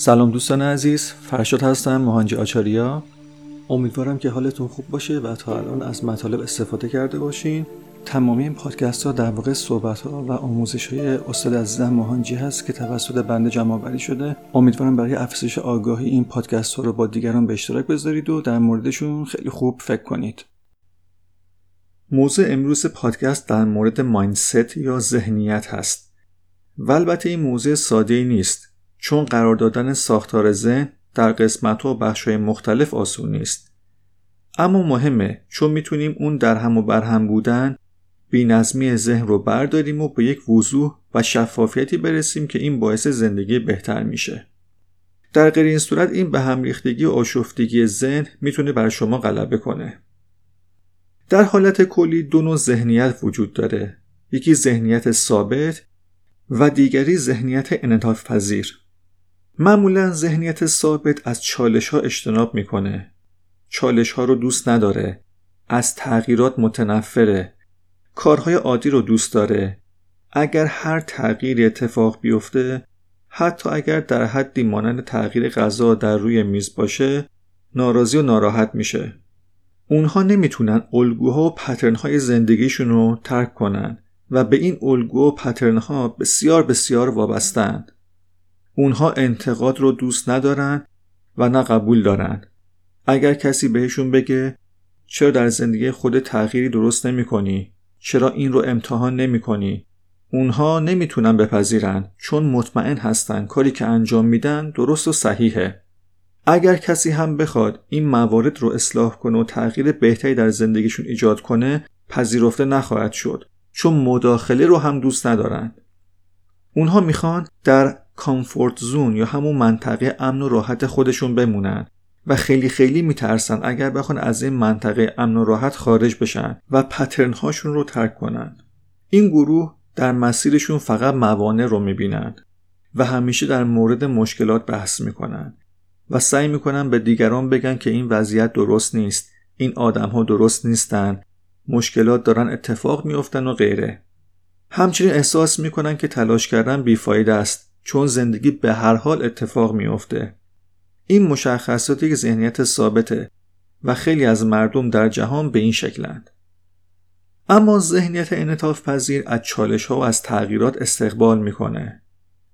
سلام دوستان عزیز فرشاد هستم مهانجی آچاریا. امیدوارم که حالتون خوب باشه و تا الان از مطالب استفاده کرده باشین. تمامی این پادکست ها در واقع صحبت ها و آموزش های استاد عزیزم مهانجی هست که توسط بنده جمع شده. امیدوارم برای افزایش آگاهی این پادکست ها رو با دیگران به اشتراک بذارید و در موردشون خیلی خوب فکر کنید. موضوع امروز پادکست در مورد مایندست یا ذهنیت هست. و البته این موضوع ساده نیست. چون قرار دادن ساختار ذهن در قسمت و بخش مختلف آسون نیست. اما مهمه چون می‌تونیم اون در هم و بر هم بودن نظمی ذهن رو برداریم و به یک وضوح و شفافیتی برسیم که این باعث زندگی بهتر میشه. در غیر این صورت این به هم ریختگی و آشفتگی ذهن می‌تونه بر شما غلبه کنه. در حالت کلی دو نوع ذهنیت وجود داره. یکی ذهنیت ثابت و دیگری ذهنیت انعطاف پذیر معمولا ذهنیت ثابت از چالش ها اجتناب می‌کنه. چالش ها رو دوست نداره. از تغییرات متنفره. کارهای عادی رو دوست داره. اگر هر تغییری اتفاق بیفته حتی اگر در حدی مانند تغییر غذا در روی میز باشه ناراضی و ناراحت میشه. اونها نمی‌تونن الگوها و پترنهای زندگیشون رو ترک کنن و به این الگو و پترنها بسیار بسیار وابستند. اونها انتقاد رو دوست ندارن و نه قبول دارن اگر کسی بهشون بگه چرا در زندگی خود تغییری درست نمی کنی؟ چرا این رو امتحان نمی کنی؟ اونها نمی‌تونن بپذیرن چون مطمئن هستن کاری که انجام میدن درست و صحیحه. اگر کسی هم بخواد این موارد رو اصلاح کنه و تغییر بهتری در زندگیشون ایجاد کنه پذیرفته نخواهد شد چون مداخله رو هم دوست ندارن. اونها می‌خوان در کامفورت زون یا همون منطقه امن و راحت خودشون بمونن و خیلی خیلی میترسن اگر بخوان از این منطقه امن و راحت خارج بشن و پترن هاشون رو ترک کنن. این گروه در مسیرشون فقط موانع رو می‌بینن و همیشه در مورد مشکلات بحث می‌کنن و سعی می‌کنن به دیگران بگن که این وضعیت درست نیست این آدم ها درست نیستن مشکلات دارن اتفاق میافتن و غیره. همچنین احساس می‌کنن که تلاش کردن بیفایده است. چون زندگی به هر حال اتفاق میافته. این مشخصات یک ذهنیت ثابته و خیلی از مردم در جهان به این شکلند. اما ذهنیت انعطاف پذیر از چالش ها و از تغییرات استقبال می‌کنه.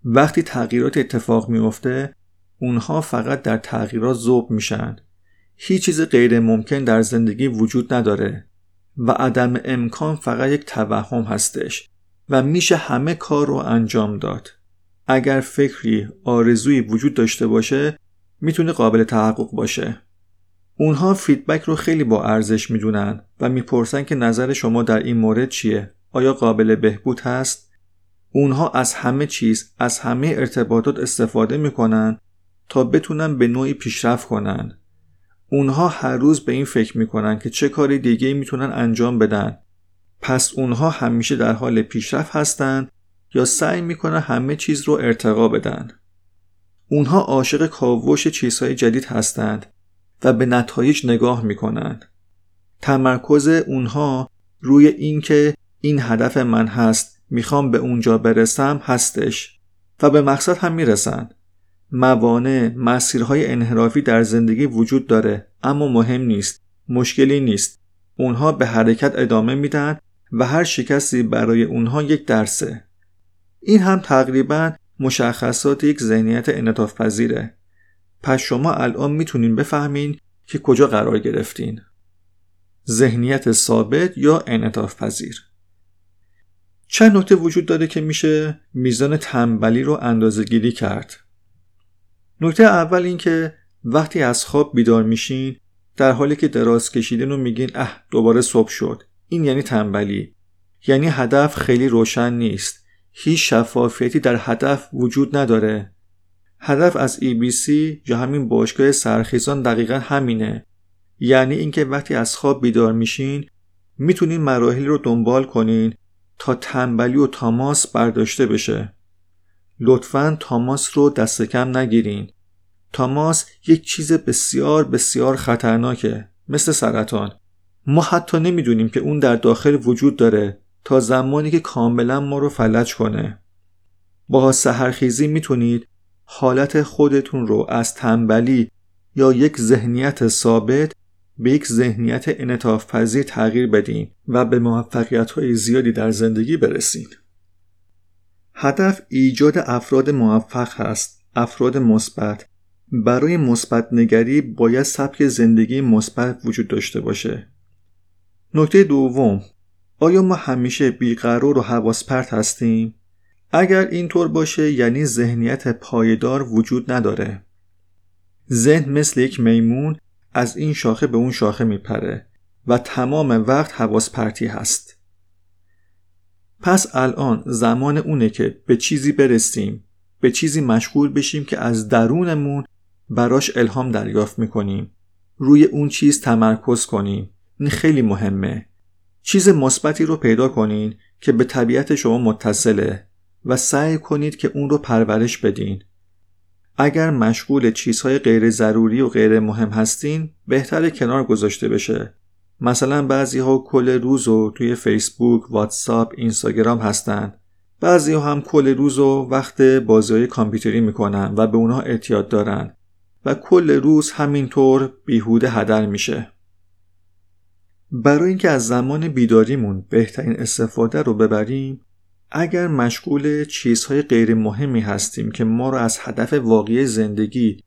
وقتی تغییرات اتفاق میافته اونها فقط در تغییرات ذوب میشن. هیچ چیز غیر ممکن در زندگی وجود نداره و عدم امکان فقط یک توهم هستش و میشه همه کار رو انجام داد. اگر فکری آرزویی وجود داشته باشه می‌تونه قابل تحقق باشه. اونها فیدبک رو خیلی با ارزش می‌دونن و می‌پرسن که نظر شما در این مورد چیه؟ آیا قابل بهبود هست؟ اونها از همه چیز از همه ارتباطات استفاده می‌کنن تا بتونن به نوعی پیشرفت کنن. اونها هر روز به این فکر می‌کنن که چه کاری دیگه می‌تونن انجام بدن. پس اونها همیشه در حال پیشرفت هستند یا سعی می‌کنن همه چیز رو ارتقا بدن. اونها عاشق کاوش چیزهای جدید هستند و به نتایج نگاه می‌کنند. تمرکز اونها روی اینکه این هدف من هست می‌خوام به اونجا برسم هستش و به مقصد هم می‌رسن. موانع مسیرهای انحرافی در زندگی وجود داره اما مهم نیست مشکلی نیست اونها به حرکت ادامه میدن و هر شکستی برای اونها یک درسه این هم تقریبا مشخصات یک ذهنیت انعطاف پذیره پس شما الان می‌تونین بفهمین که کجا قرار گرفتین. ذهنیت ثابت یا انعطاف پذیر چند نکته وجود داره که میشه میزان تنبلی رو اندازه گیری کرد. نکته اول این که وقتی از خواب بیدار میشین در حالی که دراز کشیدین و میگین اه دوباره صبح شد. این یعنی تنبلی. یعنی هدف خیلی روشن نیست. هیچ شفافیتی در هدف وجود نداره. هدف از EBC یا همین باشگاه سرخیزان دقیقا همینه. یعنی اینکه وقتی از خواب بیدار میشین می‌تونین مراحلی رو دنبال کنین تا تنبلی و تاماس برداشته بشه. لطفا تاماس رو دست کم نگیرین. تاماس یک چیز بسیار بسیار خطرناکه مثل سرطان. ما حتی نمی‌دونیم که اون در داخل وجود داره. تا زمانی که کاملا ما رو فلج کنه با سهرخیزی می‌تونید حالت خودتون رو از تنبلی یا یک ذهنیت ثابت به یک ذهنیت انطاف پذیر تغییر بدین و به موفقیت های زیادی در زندگی برسین. هدف ایجاد افراد موفق هست، افراد مثبت. برای مثبت نگری باید سبک زندگی مثبت وجود داشته باشه. نکته دوم آیا ما همیشه بیقرار و حواس پرت هستیم؟ اگر اینطور باشه یعنی ذهنیت پایدار وجود نداره. ذهن مثل یک میمون از این شاخه به اون شاخه میپره و تمام وقت حواس پرتی هست. پس الان زمان اونه که به چیزی برسیم به چیزی مشغول بشیم که از درونمون براش الهام دریافت می‌کنیم روی اون چیز تمرکز کنیم این خیلی مهمه چیز مثبتی رو پیدا کنین که به طبیعت شما متصله و سعی کنید که اون رو پرورش بدین. اگر مشغول چیزهای غیر ضروری و غیر مهم هستین بهتر کنار گذاشته بشه. مثلا بعضی ها کل روز و توی فیسبوک، واتساپ، اینستاگرام هستن. بعضی ها هم کل روز و وقت بازی کامپیوتری می‌کنن و به اونها اعتیاد دارن. و کل روز همینطور بیهوده هدر میشه. برای اینکه از زمان بیداریمون بهترین استفاده رو ببریم اگر مشغول چیزهای غیر مهمی هستیم که ما رو از هدف واقعی زندگی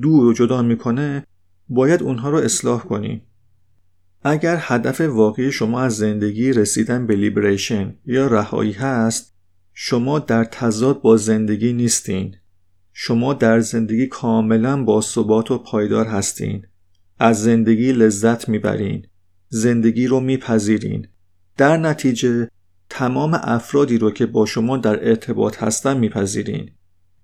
دور و جدا می‌کنه باید اونها رو اصلاح کنیم. اگر هدف واقعی شما از زندگی رسیدن به لیبریشن یا رهایی هست شما در تضاد با زندگی نیستین. شما در زندگی کاملا با ثبات و پایدار هستین. از زندگی لذت می‌برین. زندگی رو میپذیرین. در نتیجه تمام افرادی رو که با شما در ارتباط هستن میپذیرین.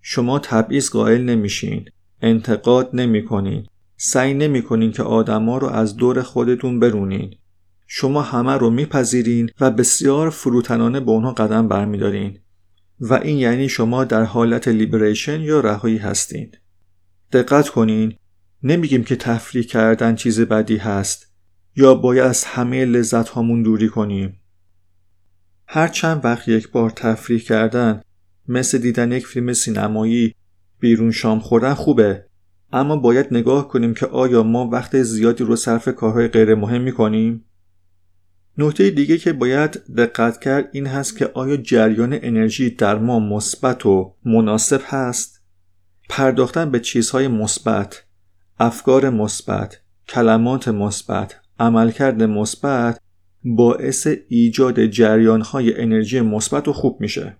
شما تبعیض قائل نمیشین انتقاد نمی‌کنین سعی نمی‌کنین که آدما رو از دور خودتون برونین. شما همه رو میپذیرین و بسیار فروتنانه به اونها قدم برمیدارین. و این یعنی شما در حالت لیبریشن یا رهایی هستین. دقت کنین نمیگیم که تفریح کردن چیز بدی هست. یا باید از همه لذت هامون دوری کنیم هر چند وقت یک بار تفریح کردن مثل دیدن یک فیلم سینمایی بیرون شام خوردن خوبه اما باید نگاه کنیم که آیا ما وقت زیادی رو صرف کارهای غیر مهم می کنیم؟ نکته دیگه که باید دقت کرد این هست که آیا جریان انرژی در ما مثبت و مناسب هست؟ پرداختن به چیزهای مثبت، افکار مثبت، کلمات مثبت، عملکرد مثبت باعث ایجاد جریانهای انرژی مثبت و خوب میشه.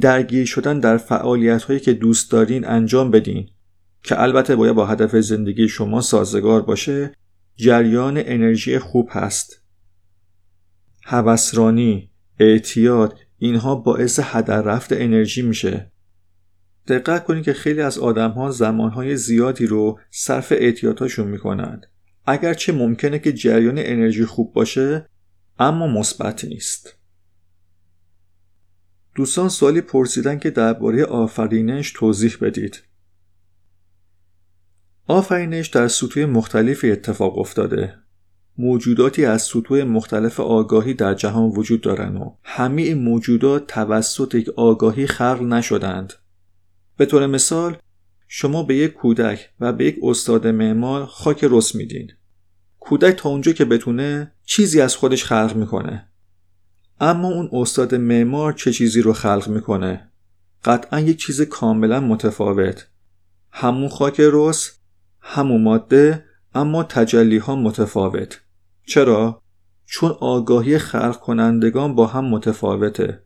درگیر شدن در فعالیت هایی که دوست دارین انجام بدین که البته باید با هدف زندگی شما سازگار باشه جریان انرژی خوب هست. هوسرانی اعتیاد اینها باعث هدر رفت انرژی میشه. دقت کنید که خیلی از آدم ها زمان های زیادی رو صرف اعتیادهاشون می‌کنند. اگرچه ممکنه که جریان انرژی خوب باشه اما مثبت نیست. دوستان سوالی پرسیدن که درباره آفرینش توضیح بدید. آفرینش در سطوح مختلفی اتفاق افتاده. موجوداتی از سطوح مختلف آگاهی در جهان وجود دارند و همه موجودات توسط یک آگاهی خلق نشدند. به طور مثال شما به یک کودک و به یک استاد معمار خاک رس میدین. کودک تا اونجا که بتونه چیزی از خودش خلق می‌کنه. اما اون استاد معمار چه چیزی رو خلق می‌کنه؟ قطعا یک چیز کاملا متفاوت. همون خاک رس همون ماده اما تجلی ها متفاوت. چرا؟ چون آگاهی خلق کنندگان با هم متفاوته.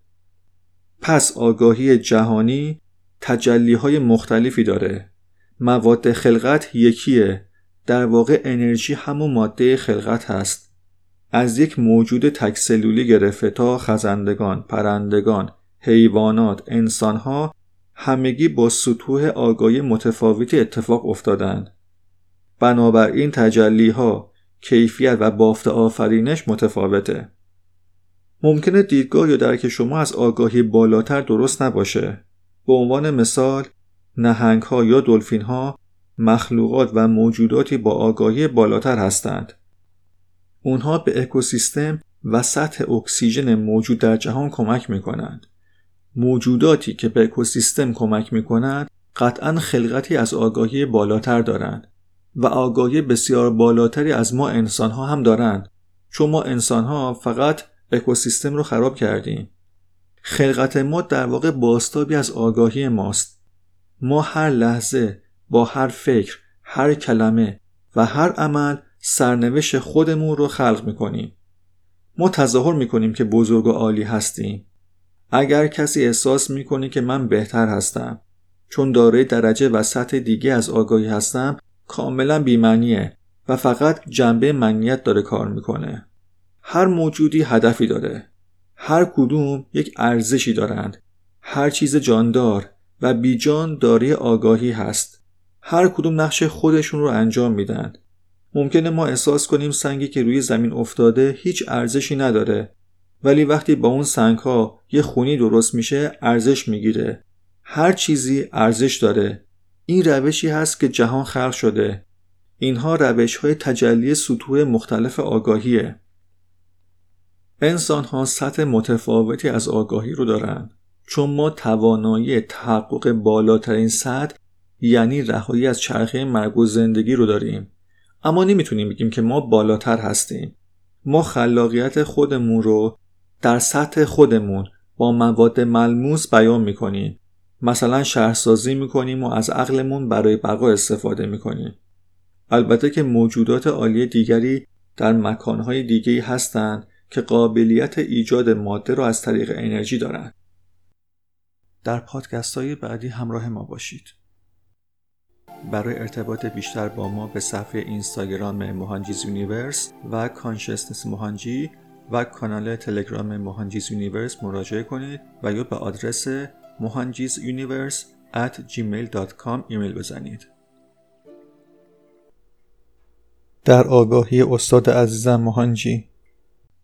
پس آگاهی جهانی تجلی های مختلفی داره. مواد خلقت یکیه. در واقع انرژی همون ماده خلقت هست. از یک موجود تکسلولی گرفته تا خزندگان، پرندگان، حیوانات، انسانها همگی با سطوح آگاهی متفاوتی اتفاق افتادند. بنابراین تجلی ها کیفیت و بافت آفرینش متفاوته. ممکنه دیدگاه یا درک شما از آگاهی بالاتر درست نباشه. به عنوان مثال نهنگ ها یا دلفین ها مخلوقات و موجوداتی با آگاهی بالاتر هستند. اونها به اکوسیستم و سطح اکسیژن موجود در جهان کمک می کنند. موجوداتی که به اکوسیستم کمک می کنند قطعا خلقتی از آگاهی بالاتر دارند و آگاهی بسیار بالاتری از ما انسان ها هم دارند. چون ما انسان ها فقط اکوسیستم رو خراب کردیم. خلقت ما در واقع باستابی از آگاهی ماست. ما هر لحظه با هر فکر هر کلمه و هر عمل سرنوشت خودمون رو خلق می‌کنیم. ما تظاهر می‌کنیم که بزرگ و عالی هستیم. اگر کسی احساس می‌کنه که من بهتر هستم چون دارای درجه و سطح دیگه از آگاهی هستم کاملا بیمعنیه و فقط جنبه منیت داره کار می‌کنه. هر موجودی هدفی داره. هر کدوم یک ارزشی دارند. هر چیز جاندار و بیجان داری آگاهی هست. هر کدوم نقش خودشون رو انجام میدن. ممکنه ما احساس کنیم سنگی که روی زمین افتاده هیچ ارزشی نداره. ولی وقتی با اون سنگ ها یه خونی درست میشه ارزش می‌گیره. هر چیزی ارزش داره. این روشی هست که جهان خلق شده. اینها روش های تجلی سطوح مختلف آگاهیه. انسان ها سطح متفاوتی از آگاهی رو دارن. چون ما توانایی تحقق بالاترین سطح یعنی رهایی از چرخه مرگ و زندگی رو داریم. اما نمی‌تونیم بگیم که ما بالاتر هستیم. ما خلاقیت خودمون رو در سطح خودمون با مواد ملموس بیان می‌کنیم. مثلا شهرسازی می‌کنیم و از عقلمون برای بقا استفاده می‌کنیم. البته که موجودات عالی دیگری در مکانهای دیگری هستند که قابلیت ایجاد ماده را از طریق انرژی دارند. در پادکست های بعدی همراه ما باشید. برای ارتباط بیشتر با ما به صفحه اینستاگرام Mohanji's Universe و Consciousness Mohanji و کانال تلگرام Mohanji's Universe مراجعه کنید و یا به آدرس Mohanji's Universe at gmail.com ایمیل بزنید. در آگاهی استاد عزیزم موهانجی